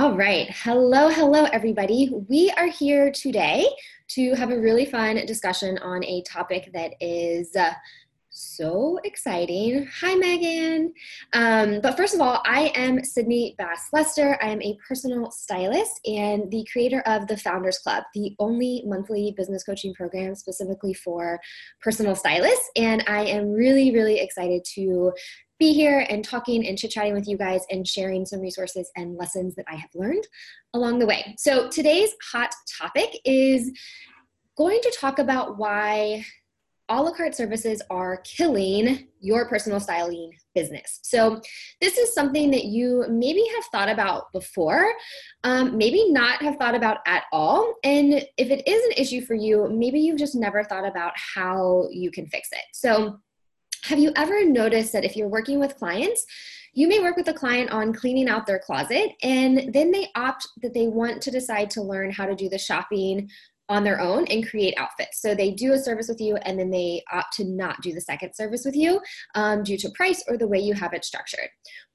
All right. Hello, hello, everybody. We are here today to have a really fun discussion on a topic that is uh, so exciting. Hi, Megan. Um, but first of all, I am Sydney Bass Lester. I am a personal stylist and the creator of the Founders Club, the only monthly business coaching program specifically for personal stylists. And I am really, really excited to be here and talking and chit chatting with you guys and sharing some resources and lessons that I have learned along the way. So, today's hot topic is going to talk about why a la carte services are killing your personal styling business. So, this is something that you maybe have thought about before, um, maybe not have thought about at all. And if it is an issue for you, maybe you've just never thought about how you can fix it. So, have you ever noticed that if you're working with clients, you may work with a client on cleaning out their closet and then they opt that they want to decide to learn how to do the shopping on their own and create outfits. So they do a service with you and then they opt to not do the second service with you um, due to price or the way you have it structured.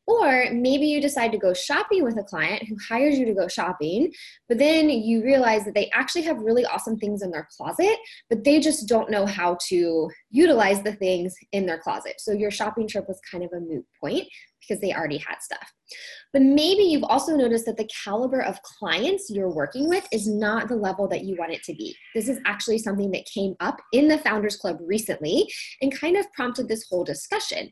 Or maybe you decide to go shopping with a client who hires you to go shopping, but then you realize that they actually have really awesome things in their closet, but they just don't know how to utilize the things in their closet. So your shopping trip was kind of a moot point because they already had stuff. But maybe you've also noticed that the caliber of clients you're working with is not the level that you want it to be. This is actually something that came up in the Founders Club recently and kind of prompted this whole discussion.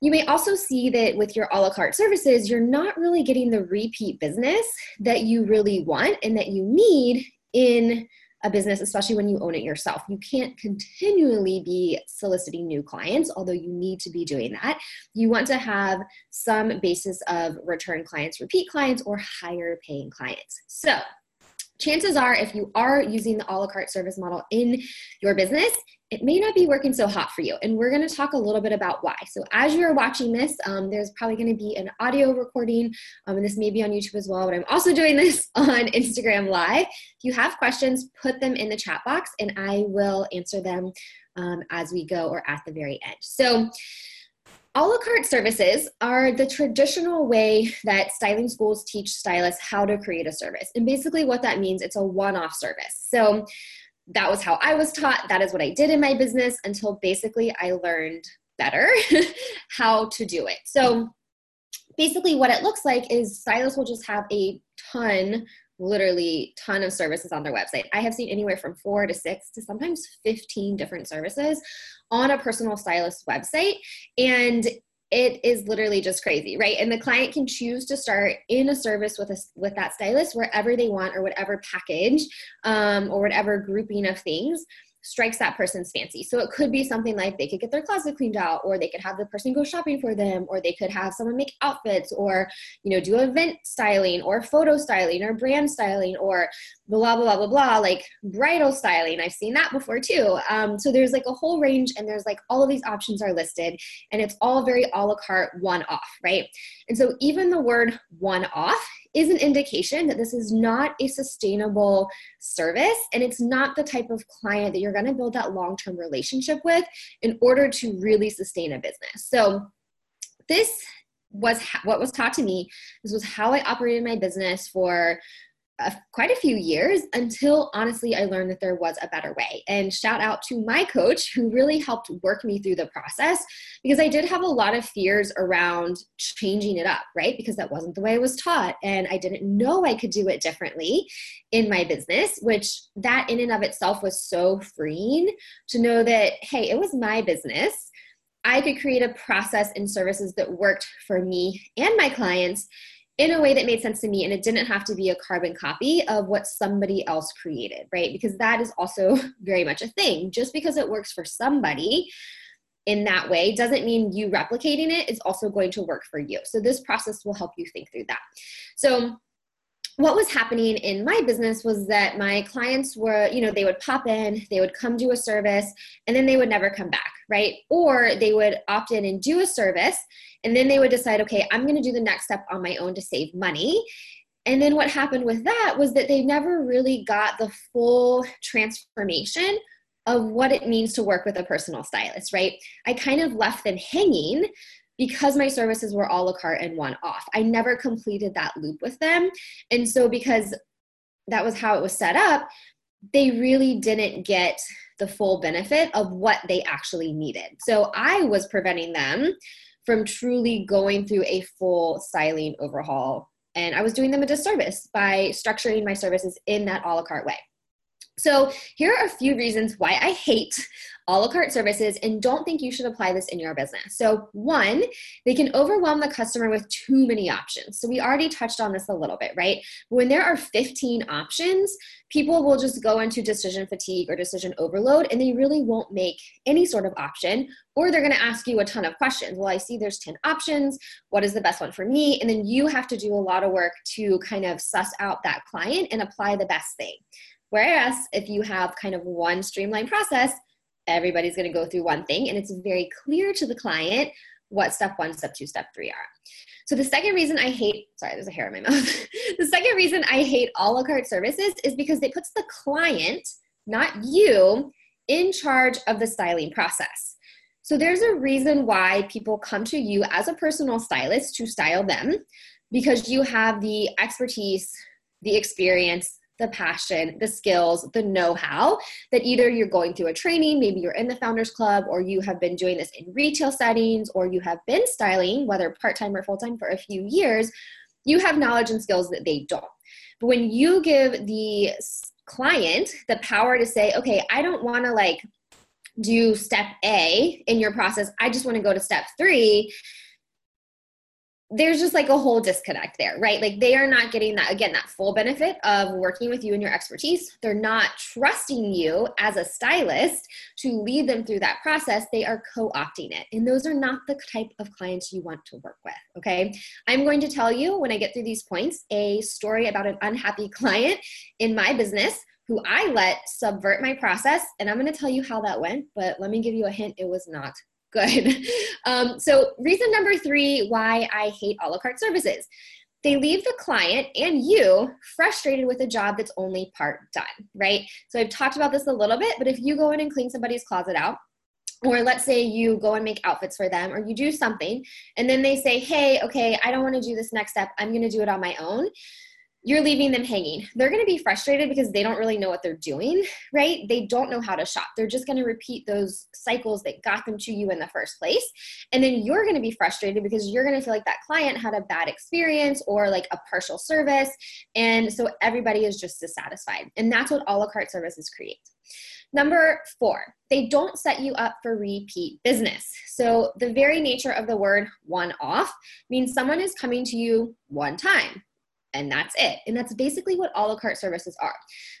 You may also see that with your a la carte services, you're not really getting the repeat business that you really want and that you need in a business, especially when you own it yourself. You can't continually be soliciting new clients, although you need to be doing that. You want to have some basis of return clients, repeat clients, or higher paying clients. So, chances are if you are using the a la carte service model in your business it may not be working so hot for you and we're going to talk a little bit about why. So as you're watching this um, there's probably going to be an audio recording um, and this may be on youtube as well but i'm also doing this on instagram live. If you have questions put them in the chat box and i will answer them um, as we go or at the very end. So a la carte services are the traditional way that styling schools teach stylists how to create a service. And basically, what that means, it's a one off service. So, that was how I was taught. That is what I did in my business until basically I learned better how to do it. So, basically, what it looks like is stylists will just have a ton literally ton of services on their website. I have seen anywhere from 4 to 6 to sometimes 15 different services on a personal stylist website and it is literally just crazy right and the client can choose to start in a service with a with that stylist wherever they want or whatever package um, or whatever grouping of things strikes that person's fancy. So it could be something like they could get their closet cleaned out, or they could have the person go shopping for them, or they could have someone make outfits, or you know, do event styling, or photo styling, or brand styling, or blah blah blah blah blah, like bridal styling. I've seen that before too. Um, so there's like a whole range, and there's like all of these options are listed, and it's all very a la carte, one off, right? And so even the word one off is an indication that this is not a sustainable service and it's not the type of client that you're going to build that long term relationship with in order to really sustain a business. So, this was what was taught to me. This was how I operated my business for a, quite a few years until honestly I learned that there was a better way. And shout out to my coach who really helped work me through the process because I did have a lot of fears around changing it up, right? Because that wasn't the way I was taught and I didn't know I could do it differently in my business, which that in and of itself was so freeing to know that hey, it was my business. I could create a process and services that worked for me and my clients in a way that made sense to me and it didn't have to be a carbon copy of what somebody else created right? Because that is also very much a thing. Just because it works for somebody in that way doesn't mean you replicating it is also going to work for you. So this process will help you think through that. So what was happening in my business was that my clients were, you know, they would pop in, they would come do a service, and then they would never come back, right? Or they would opt in and do a service, and then they would decide, okay, I'm going to do the next step on my own to save money. And then what happened with that was that they never really got the full transformation of what it means to work with a personal stylist, right? I kind of left them hanging because my services were a la carte and one off. I never completed that loop with them. And so, because that was how it was set up, they really didn't get the full benefit of what they actually needed. So, I was preventing them from truly going through a full styling overhaul. And I was doing them a disservice by structuring my services in that a la carte way. So, here are a few reasons why I hate a la carte services and don't think you should apply this in your business. So, one, they can overwhelm the customer with too many options. So, we already touched on this a little bit, right? When there are 15 options, people will just go into decision fatigue or decision overload and they really won't make any sort of option or they're going to ask you a ton of questions. Well, I see there's 10 options. What is the best one for me? And then you have to do a lot of work to kind of suss out that client and apply the best thing. Whereas if you have kind of one streamlined process, everybody's going to go through one thing and it's very clear to the client what step one, step two, step three are. So the second reason I hate, sorry, there's a hair in my mouth. the second reason I hate a la carte services is because it puts the client, not you, in charge of the styling process. So there's a reason why people come to you as a personal stylist to style them because you have the expertise, the experience, the passion, the skills, the know how that either you're going through a training, maybe you're in the Founders Club, or you have been doing this in retail settings, or you have been styling, whether part time or full time, for a few years. You have knowledge and skills that they don't. But when you give the client the power to say, okay, I don't want to like do step A in your process, I just want to go to step three there's just like a whole disconnect there, right? Like they are not getting that, again, that full benefit of working with you and your expertise. They're not trusting you as a stylist to lead them through that process. They are co opting it. And those are not the type of clients you want to work with, okay? I'm going to tell you when I get through these points a story about an unhappy client in my business who I let subvert my process. And I'm going to tell you how that went, but let me give you a hint it was not good. Um, so, reason number three why I hate a la carte services they leave the client and you frustrated with a job that's only part done, right? So, I've talked about this a little bit, but if you go in and clean somebody's closet out, or let's say you go and make outfits for them, or you do something, and then they say, Hey, okay, I don't want to do this next step, I'm going to do it on my own you're leaving them hanging. They're going to be frustrated because they don't really know what they're doing, right? They don't know how to shop. They're just going to repeat those cycles that got them to you in the first place. And then you're going to be frustrated because you're going to feel like that client had a bad experience or like a partial service. And so everybody is just dissatisfied. And that's what a la carte services create. Number four, they don't set you up for repeat business. So, the very nature of the word one off means someone is coming to you one time and that's it. And that's basically what a la carte services are.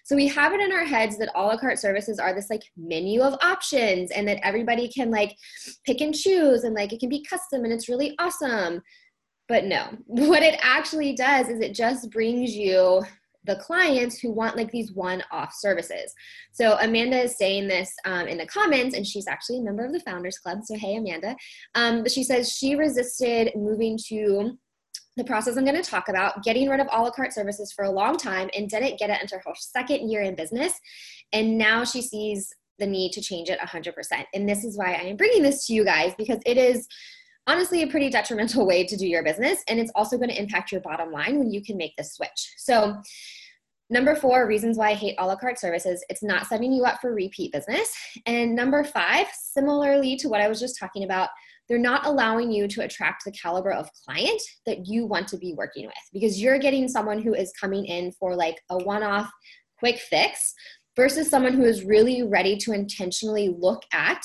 So we have it in our heads that a la carte services are this like menu of options and that everybody can like pick and choose and like it can be custom and it's really awesome. But no, what it actually does is it just brings you the clients who want like these one-off services. So Amanda is saying this um, in the comments, and she's actually a member of the Founders Club. So hey, Amanda. Um, but she says she resisted moving to the process I'm going to talk about, getting rid of a la carte services for a long time and didn't get it until her second year in business. And now she sees the need to change it 100%. And this is why I am bringing this to you guys because it is honestly a pretty detrimental way to do your business. And it's also going to impact your bottom line when you can make this switch. So, Number four, reasons why I hate a la carte services, it's not setting you up for repeat business. And number five, similarly to what I was just talking about, they're not allowing you to attract the caliber of client that you want to be working with because you're getting someone who is coming in for like a one off quick fix versus someone who is really ready to intentionally look at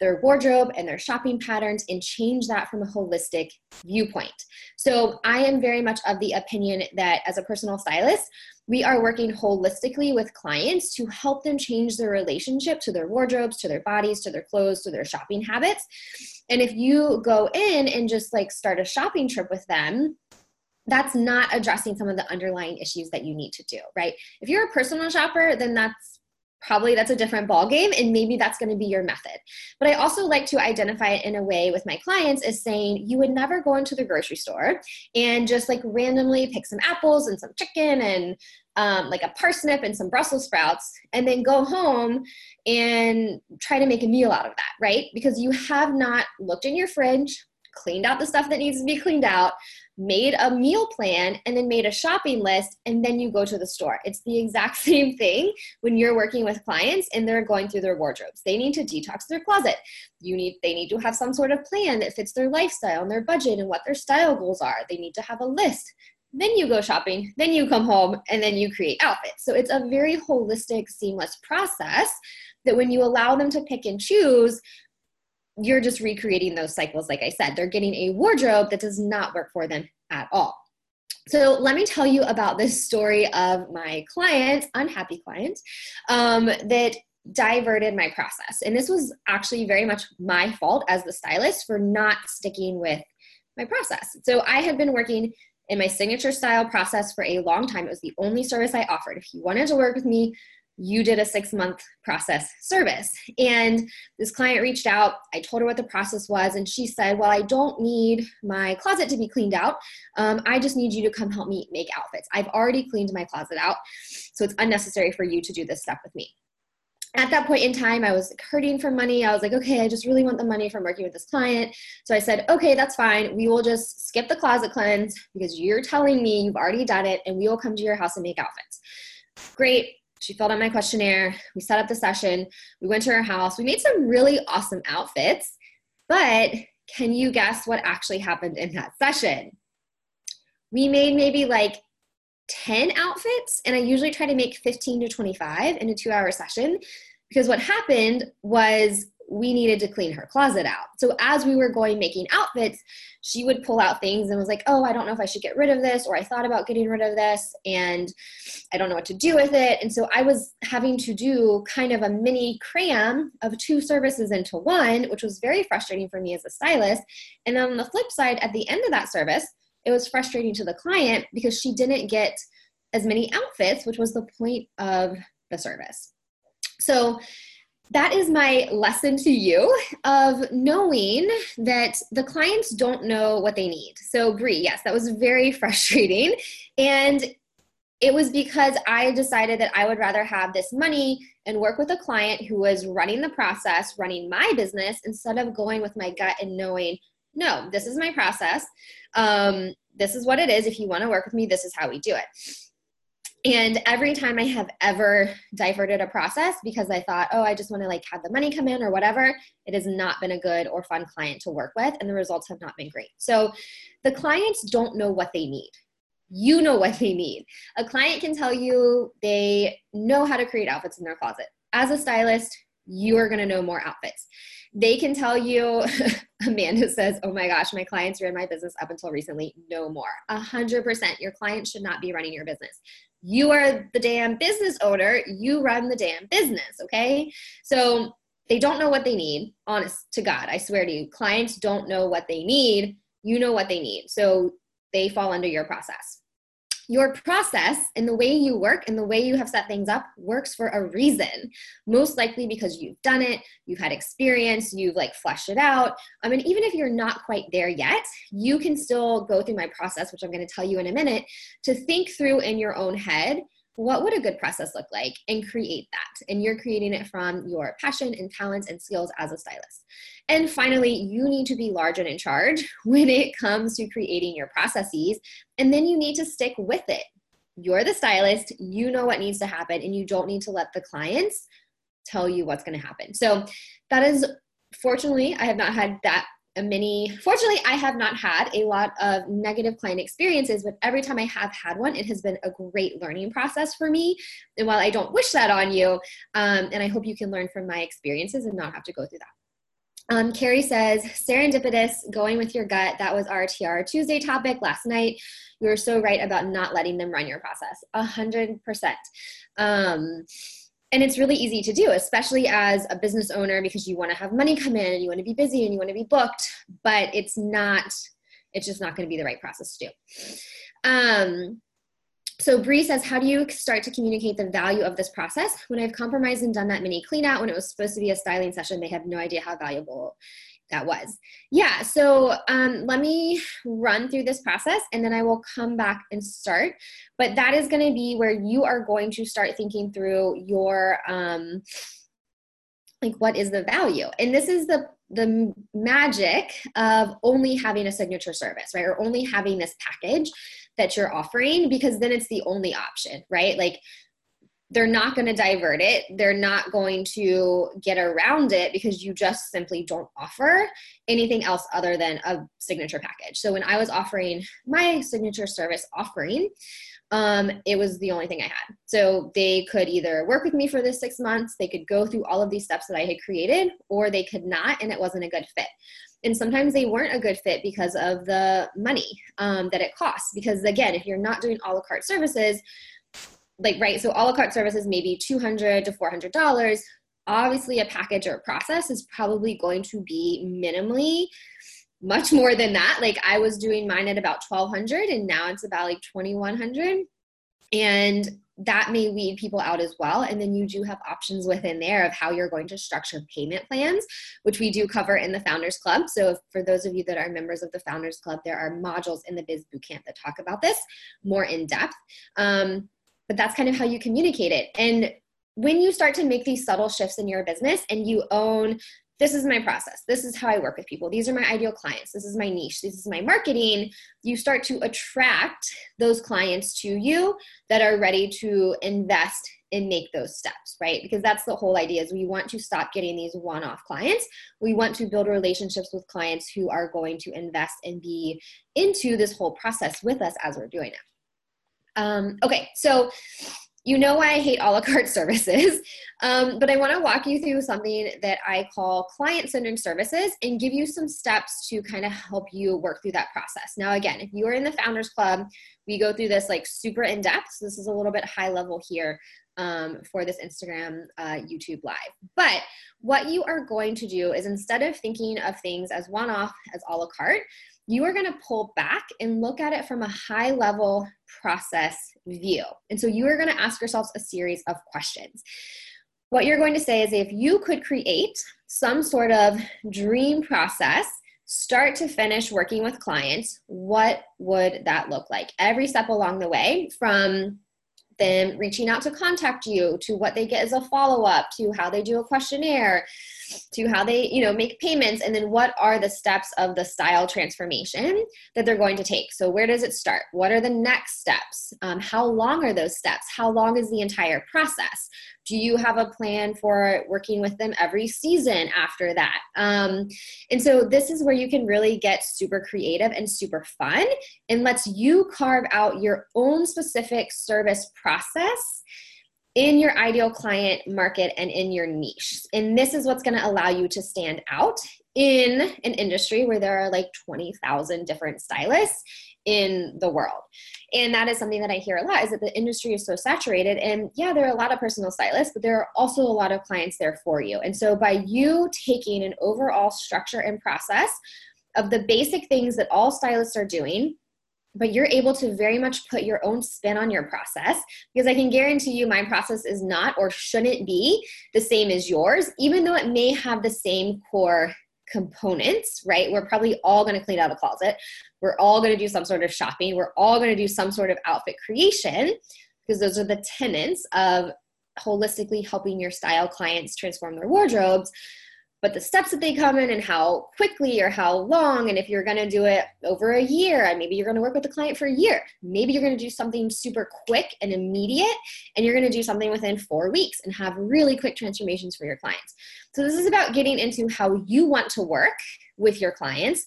their wardrobe and their shopping patterns and change that from a holistic viewpoint. So, I am very much of the opinion that as a personal stylist, we are working holistically with clients to help them change their relationship to their wardrobes, to their bodies, to their clothes, to their shopping habits. And if you go in and just like start a shopping trip with them, that's not addressing some of the underlying issues that you need to do, right? If you're a personal shopper, then that's probably that's a different ball game and maybe that's going to be your method. But i also like to identify it in a way with my clients as saying you would never go into the grocery store and just like randomly pick some apples and some chicken and um, like a parsnip and some brussels sprouts and then go home and try to make a meal out of that right? Because you have not looked in your fridge cleaned out the stuff that needs to be cleaned out, made a meal plan, and then made a shopping list, and then you go to the store. It's the exact same thing when you're working with clients and they're going through their wardrobes. They need to detox their closet. You need they need to have some sort of plan that fits their lifestyle and their budget and what their style goals are. They need to have a list. Then you go shopping, then you come home, and then you create outfits. So it's a very holistic, seamless process that when you allow them to pick and choose, you're just recreating those cycles. Like I said, they're getting a wardrobe that does not work for them at all. So let me tell you about this story of my client, unhappy client, um, that diverted my process. And this was actually very much my fault as the stylist for not sticking with my process. So I had been working in my signature style process for a long time. It was the only service I offered. If you wanted to work with me, you did a six month process service. And this client reached out. I told her what the process was, and she said, Well, I don't need my closet to be cleaned out. Um, I just need you to come help me make outfits. I've already cleaned my closet out, so it's unnecessary for you to do this stuff with me. At that point in time, I was hurting for money. I was like, okay, I just really want the money from working with this client. So I said, okay, that's fine. We will just skip the closet cleanse because you're telling me you've already done it, and we will come to your house and make outfits. Great she filled out my questionnaire. We set up the session. We went to her house. We made some really awesome outfits. But can you guess what actually happened in that session? We made maybe like 10 outfits, and I usually try to make 15 to 25 in a two hour session because what happened was we needed to clean her closet out. So as we were going making outfits, she would pull out things and was like, "Oh, I don't know if I should get rid of this or I thought about getting rid of this and I don't know what to do with it." And so I was having to do kind of a mini cram of two services into one, which was very frustrating for me as a stylist. And then on the flip side, at the end of that service, it was frustrating to the client because she didn't get as many outfits, which was the point of the service. So that is my lesson to you of knowing that the clients don't know what they need. So, Brie, yes, that was very frustrating. And it was because I decided that I would rather have this money and work with a client who was running the process, running my business, instead of going with my gut and knowing, no, this is my process. Um, this is what it is. If you want to work with me, this is how we do it. And every time I have ever diverted a process because I thought, oh, I just want to like have the money come in or whatever, it has not been a good or fun client to work with, and the results have not been great. So the clients don't know what they need. You know what they need. A client can tell you they know how to create outfits in their closet. As a stylist, you are going to know more outfits. They can tell you, Amanda says, Oh my gosh, my clients ran my business up until recently. No more. A hundred percent. Your client should not be running your business you are the damn business owner you run the damn business okay? So they don't know what they need honest to god i swear to you. Clients don't know what they need you know what they need. So they fall under your process your process and the way you work and the way you have set things up works for a reason. Most likely because you've done it you've had experience you've like fleshed it out. I mean even if you're not quite there yet you can still go through my process which i'm going to tell you in a minute to think through in your own head what would a good process look like and create that? And you're creating it from your passion and talents and skills as a stylist. And finally you need to be large and in charge when it comes to creating your processes and then you need to stick with it. You're the stylist you know what needs to happen and you don't need to let the clients tell you what's going to happen. So that is fortunately i have not had that many fortunately i have not had a lot of negative client experiences but every time i have had one it has been a great learning process for me and while i don't wish that on you um, and i hope you can learn from my experiences and not have to go through that um, Carrie says, serendipitous, going with your gut. That was our TR Tuesday topic last night. You were so right about not letting them run your process. A hundred percent. And it's really easy to do especially as a business owner because you want to have money come in and you want to be busy and you want to be booked but it's not it's just not going to be the right process to do um, so Bree says, how do you start to communicate the value of this process? When I've compromised and done that mini clean out when it was supposed to be a styling session, they have no idea how valuable that was. Yeah, so um, let me run through this process and then I will come back and start. But that is going to be where you are going to start thinking through your. Um, like what is the value and this is the the magic of only having a signature service right or only having this package that you're offering because then it's the only option right like they're not going to divert it they're not going to get around it because you just simply don't offer anything else other than a signature package so when i was offering my signature service offering um, it was the only thing I had. So they could either work with me for this six months, they could go through all of these steps that I had created, or they could not, and it wasn't a good fit. And sometimes they weren't a good fit because of the money um, that it costs. Because again, if you're not doing a la carte services, like right, so a la carte services maybe 200 to 400 dollars. Obviously, a package or a process is probably going to be minimally much more than that. Like I was doing mine at about 1200 and now it's about like 2100. And that may weed people out as well. And then you do have options within there of how you're going to structure payment plans, which we do cover in the Founders Club. So, for those of you that are members of the Founders Club, there are modules in the Biz Bootcamp that talk about this more in depth. Um, but that's kind of how you communicate it. And when you start to make these subtle shifts in your business and you own this is my process. This is how I work with people. These are my ideal clients. This is my niche. This is my marketing. You start to attract those clients to you that are ready to invest and make those steps, right? Because that's the whole idea is we want to stop getting these one-off clients. We want to build relationships with clients who are going to invest and be into this whole process with us as we're doing it. Um, okay, so you know why I hate a la carte services, um, but I want to walk you through something that I call client centered services and give you some steps to kind of help you work through that process. Now, again, if you are in the Founders Club, we go through this like super in depth. So this is a little bit high level here um, for this Instagram, uh, YouTube live. But what you are going to do is instead of thinking of things as one off, as a la carte, you are going to pull back and look at it from a high level process view. And so you are going to ask yourselves a series of questions. What you're going to say is if you could create some sort of dream process, start to finish working with clients, what would that look like? Every step along the way from them reaching out to contact you to what they get as a follow-up to how they do a questionnaire to how they you know make payments and then what are the steps of the style transformation that they're going to take. So where does it start? What are the next steps? Um, how long are those steps? How long is the entire process? Do you have a plan for working with them every season after that? Um, and so this is where you can really get super creative and super fun and lets you carve out your own specific service process in your ideal client market and in your niche. And this is what's going to allow you to stand out in an industry where there are like 20,000 different stylists in the world. And that is something that I hear a lot is that the industry is so saturated. And yeah, there are a lot of personal stylists, but there are also a lot of clients there for you. And so by you taking an overall structure and process of the basic things that all stylists are doing, but you're able to very much put your own spin on your process because I can guarantee you my process is not or shouldn't be the same as yours, even though it may have the same core components, right? We're probably all going to clean out a closet. We're all going to do some sort of shopping. We're all going to do some sort of outfit creation because those are the tenets of holistically helping your style clients transform their wardrobes but the steps that they come in and how quickly or how long and if you're going to do it over a year and maybe you're going to work with the client for a year maybe you're going to do something super quick and immediate and you're going to do something within four weeks and have really quick transformations for your clients so this is about getting into how you want to work with your clients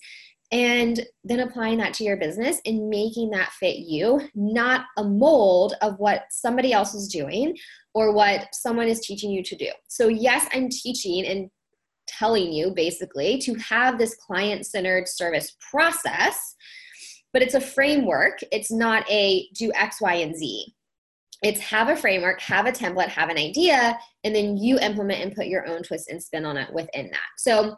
and then applying that to your business and making that fit you, not a mold of what somebody else is doing or what someone is teaching you to do. So, yes, I'm teaching and telling you basically to have this client centered service process, but it's a framework. It's not a do X, Y, and Z. It's have a framework, have a template, have an idea, and then you implement and put your own twist and spin on it within that. So,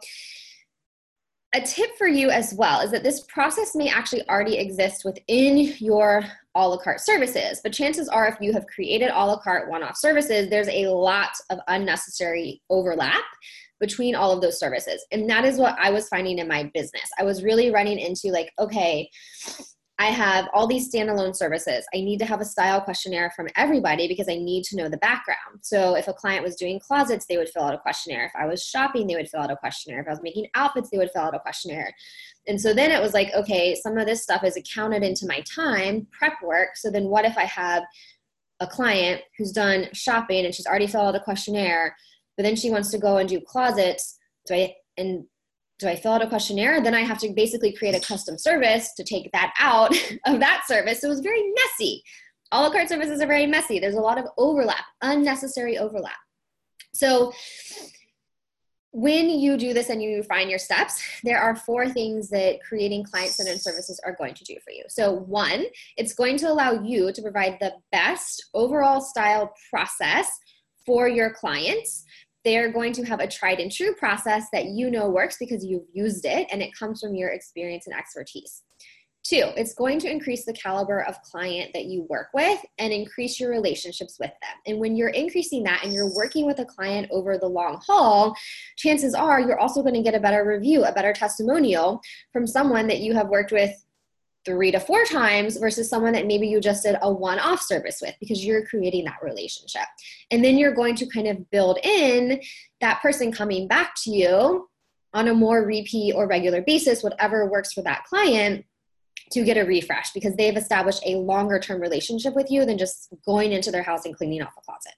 a tip for you as well is that this process may actually already exist within your a la carte services. But chances are, if you have created a la carte one off services, there's a lot of unnecessary overlap between all of those services. And that is what I was finding in my business. I was really running into like, okay, I have all these standalone services. I need to have a style questionnaire from everybody because I need to know the background. So if a client was doing closets, they would fill out a questionnaire. If I was shopping, they would fill out a questionnaire. If I was making outfits, they would fill out a questionnaire. And so then it was like, okay, some of this stuff is accounted into my time, prep work. So then what if I have a client who's done shopping and she's already filled out a questionnaire, but then she wants to go and do closets? Do I and do I fill out a questionnaire? Then I have to basically create a custom service to take that out of that service. So it was very messy. A la carte services are very messy. There's a lot of overlap, unnecessary overlap. So when you do this and you refine your steps, there are four things that creating client centered services are going to do for you. So, one, it's going to allow you to provide the best overall style process for your clients they're going to have a tried and true process that you know works because you've used it and it comes from your experience and expertise. Two, it's going to increase the caliber of client that you work with and increase your relationships with them. And when you're increasing that and you're working with a client over the long haul, chances are you're also going to get a better review, a better testimonial from someone that you have worked with three to four times versus someone that maybe you just did a one off service with because you're creating that relationship. And then you're going to kind of build in that person coming back to you on a more repeat or regular basis, whatever works for that client to get a refresh because they've established a longer term relationship with you than just going into their house and cleaning off a closet.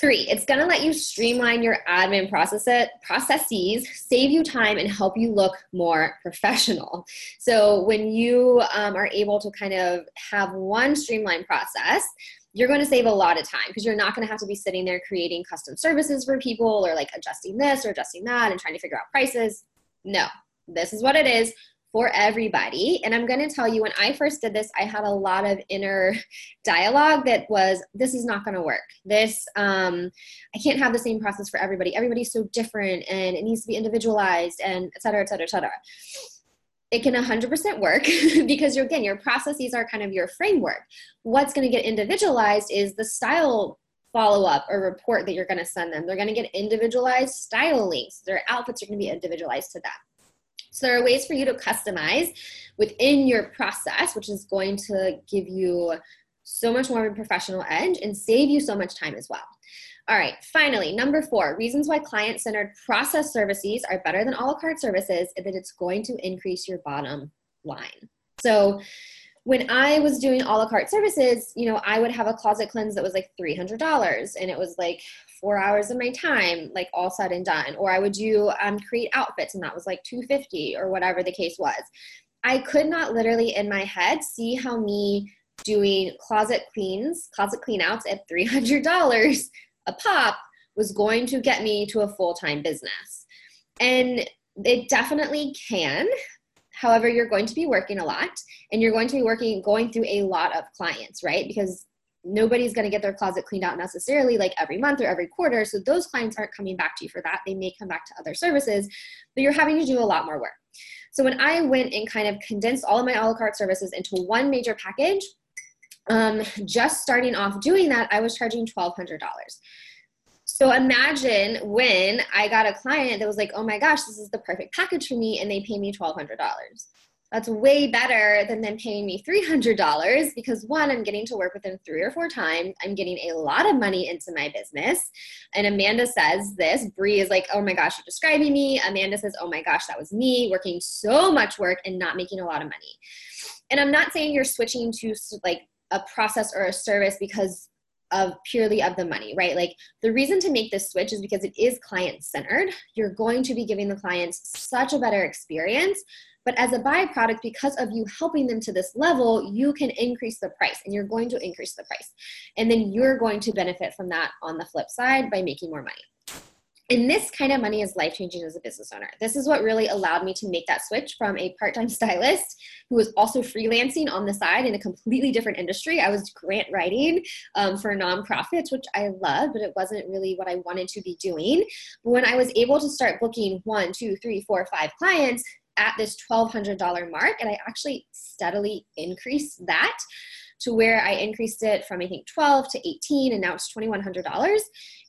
Three, it's going to let you streamline your admin process processes, save you time, and help you look more professional. So when you um, are able to kind of have one streamlined process, you're going to save a lot of time because you're not going to have to be sitting there creating custom services for people or like adjusting this or adjusting that and trying to figure out prices. No, this is what it is for everybody. And I'm going to tell you, when I first did this, I had a lot of inner dialogue that was, this is not going to work. This, um, I can't have the same process for everybody. Everybody's so different and it needs to be individualized and et cetera, et cetera, et cetera. It can 100% work because you're, again, your processes are kind of your framework. What's going to get individualized is the style follow up or report that you're going to send them. They're going to get individualized style links. Their outfits are going to be individualized to them. So there are ways for you to customize within your process, which is going to give you so much more of a professional edge and save you so much time as well. All right, finally, number four, reasons why client centered process services are better than a la carte services is that it's going to increase your bottom line. So, when I was doing a la carte services, you know, I would have a closet cleanse that was like $300 and it was like four hours of my time, like all said and done. Or I would do um, create outfits and that was like 250 or whatever the case was. I could not literally in my head see how me doing closet cleans, closet cleanouts at $300 a pop was going to get me to a full time business. And it definitely can. However, you're going to be working a lot and you're going to be working, going through a lot of clients, right? Because nobody's going to get their closet cleaned out necessarily like every month or every quarter. So those clients aren't coming back to you for that. They may come back to other services, but you're having to do a lot more work. So when I went and kind of condensed all of my a la carte services into one major package, um, just starting off doing that, I was charging $1,200. So imagine when I got a client that was like, oh my gosh, this is the perfect package for me, and they pay me $1,200 that's way better than them paying me $300 because one, I'm getting to work with them three or four times. I'm getting a lot of money into my business. And Amanda says this, Bree is like, oh my gosh, you're describing me. Amanda says, oh my gosh, that was me working so much work and not making a lot of money. And I'm not saying you're switching to like a process or a service because of purely of the money, right? Like the reason to make this switch is because it is client centered. You're going to be giving the clients such a better experience but as a byproduct, because of you helping them to this level, you can increase the price and you're going to increase the price. And then you're going to benefit from that on the flip side by making more money. And this kind of money is life changing as a business owner. This is what really allowed me to make that switch from a part time stylist who was also freelancing on the side in a completely different industry. I was grant writing um, for nonprofits, which I love, but it wasn't really what I wanted to be doing. But when I was able to start booking one, two, three, four, five clients, at this $1,200 mark, and I actually steadily increased that to where I increased it from I think 12 to 18, and now it's $2,100.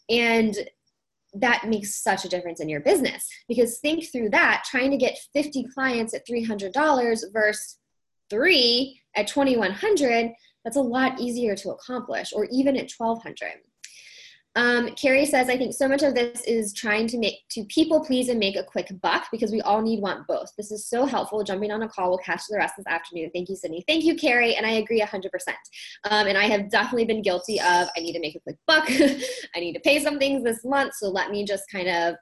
And that makes such a difference in your business because think through that trying to get 50 clients at $300 versus three at 2100 that's a lot easier to accomplish or even at 1200 um, Carrie says, I think so much of this is trying to make to people please and make a quick buck because we all need want both. This is so helpful. Jumping on a call, we'll catch the rest this afternoon. Thank you, Sydney. Thank you, Carrie. And I agree 100%. Um, and I have definitely been guilty of I need to make a quick buck. I need to pay some things this month. So let me just kind of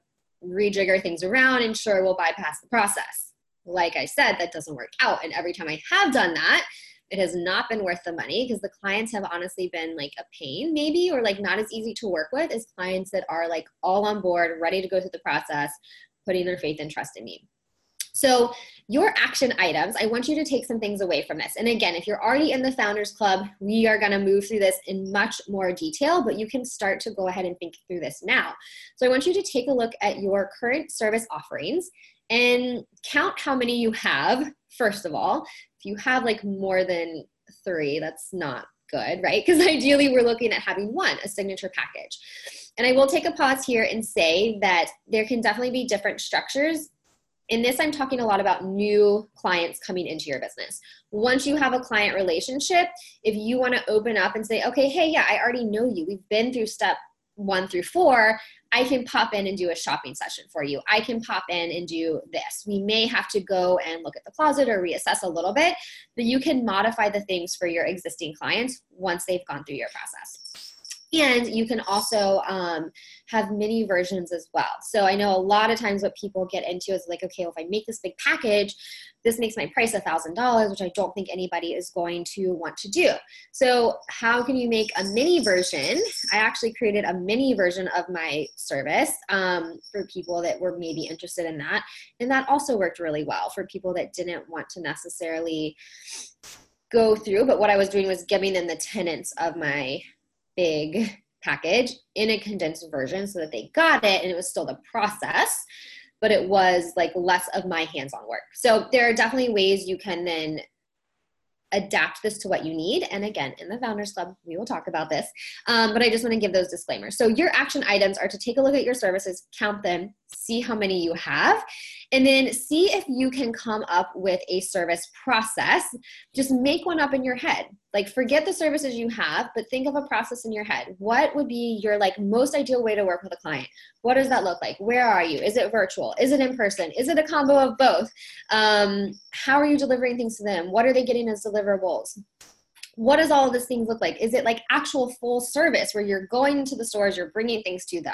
rejigger things around and sure we'll bypass the process. Like I said, that doesn't work out. And every time I have done that, it has not been worth the money because the clients have honestly been like a pain maybe or like not as easy to work with as clients that are like all on board ready to go through the process putting their faith and trust in me. So your action items i want you to take some things away from this. And again if you're already in the founders club we are going to move through this in much more detail but you can start to go ahead and think through this now. So i want you to take a look at your current service offerings and count how many you have first of all if you have like more than three, that's not good, right? Because ideally we're looking at having one, a signature package. And I will take a pause here and say that there can definitely be different structures. In this, I'm talking a lot about new clients coming into your business. Once you have a client relationship, if you want to open up and say, okay, hey, yeah, I already know you. We've been through step one through four, I can pop in and do a shopping session for you. I can pop in and do this. We may have to go and look at the closet or reassess a little bit, but you can modify the things for your existing clients once they've gone through your process. And you can also um, have mini versions as well. So I know a lot of times what people get into is like, okay, well, if I make this big package, this makes my price a thousand dollars, which I don't think anybody is going to want to do. So how can you make a mini version? I actually created a mini version of my service um, for people that were maybe interested in that, and that also worked really well for people that didn't want to necessarily go through. But what I was doing was giving them the tenants of my big package in a condensed version so that they got it and it was still the process but it was like less of my hands-on work so there are definitely ways you can then adapt this to what you need. And again, in the Founders Club, we will talk about this. Um, but I just want to give those disclaimers. So, your action items are to take a look at your services, count them, see how many you have, and then see if you can come up with a service process. Just make one up in your head. Like, forget the services you have, but think of a process in your head. What would be your like most ideal way to work with a client? What does that look like? Where are you? Is it virtual? Is it in person? Is it a combo of both? Um, how are you delivering things to them? What are they getting as deliverables? What does all of this things look like? Is it like actual full service where you're going to the stores, you're bringing things to them?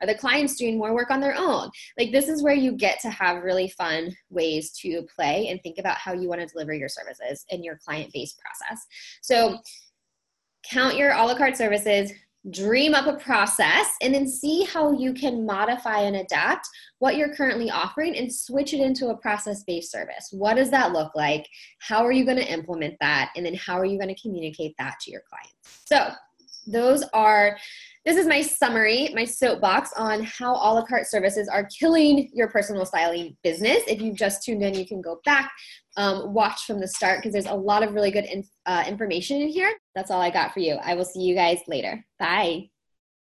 Are the clients doing more work on their own? Like, this is where you get to have really fun ways to play and think about how you want to deliver your services in your client based process. So, count your a la carte services, dream up a process and then see how you can modify and adapt what you're currently offering and switch it into a process based service. What does that look like? How are you going to implement that? And then how are you going to communicate that to your clients? So, those are this is my summary, my soapbox on how a la carte services are killing your personal styling business. If you've just tuned in, you can go back, um, watch from the start because there's a lot of really good in, uh, information in here. That's all I got for you. I will see you guys later. Bye.